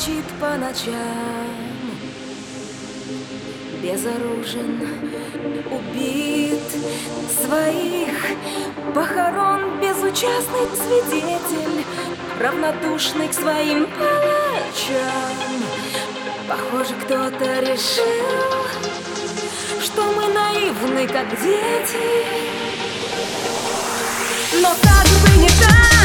молчит по ночам. Безоружен, убит своих похорон Безучастный свидетель, равнодушный к своим палачам. Похоже, кто-то решил, что мы наивны, как дети. Но как бы не так.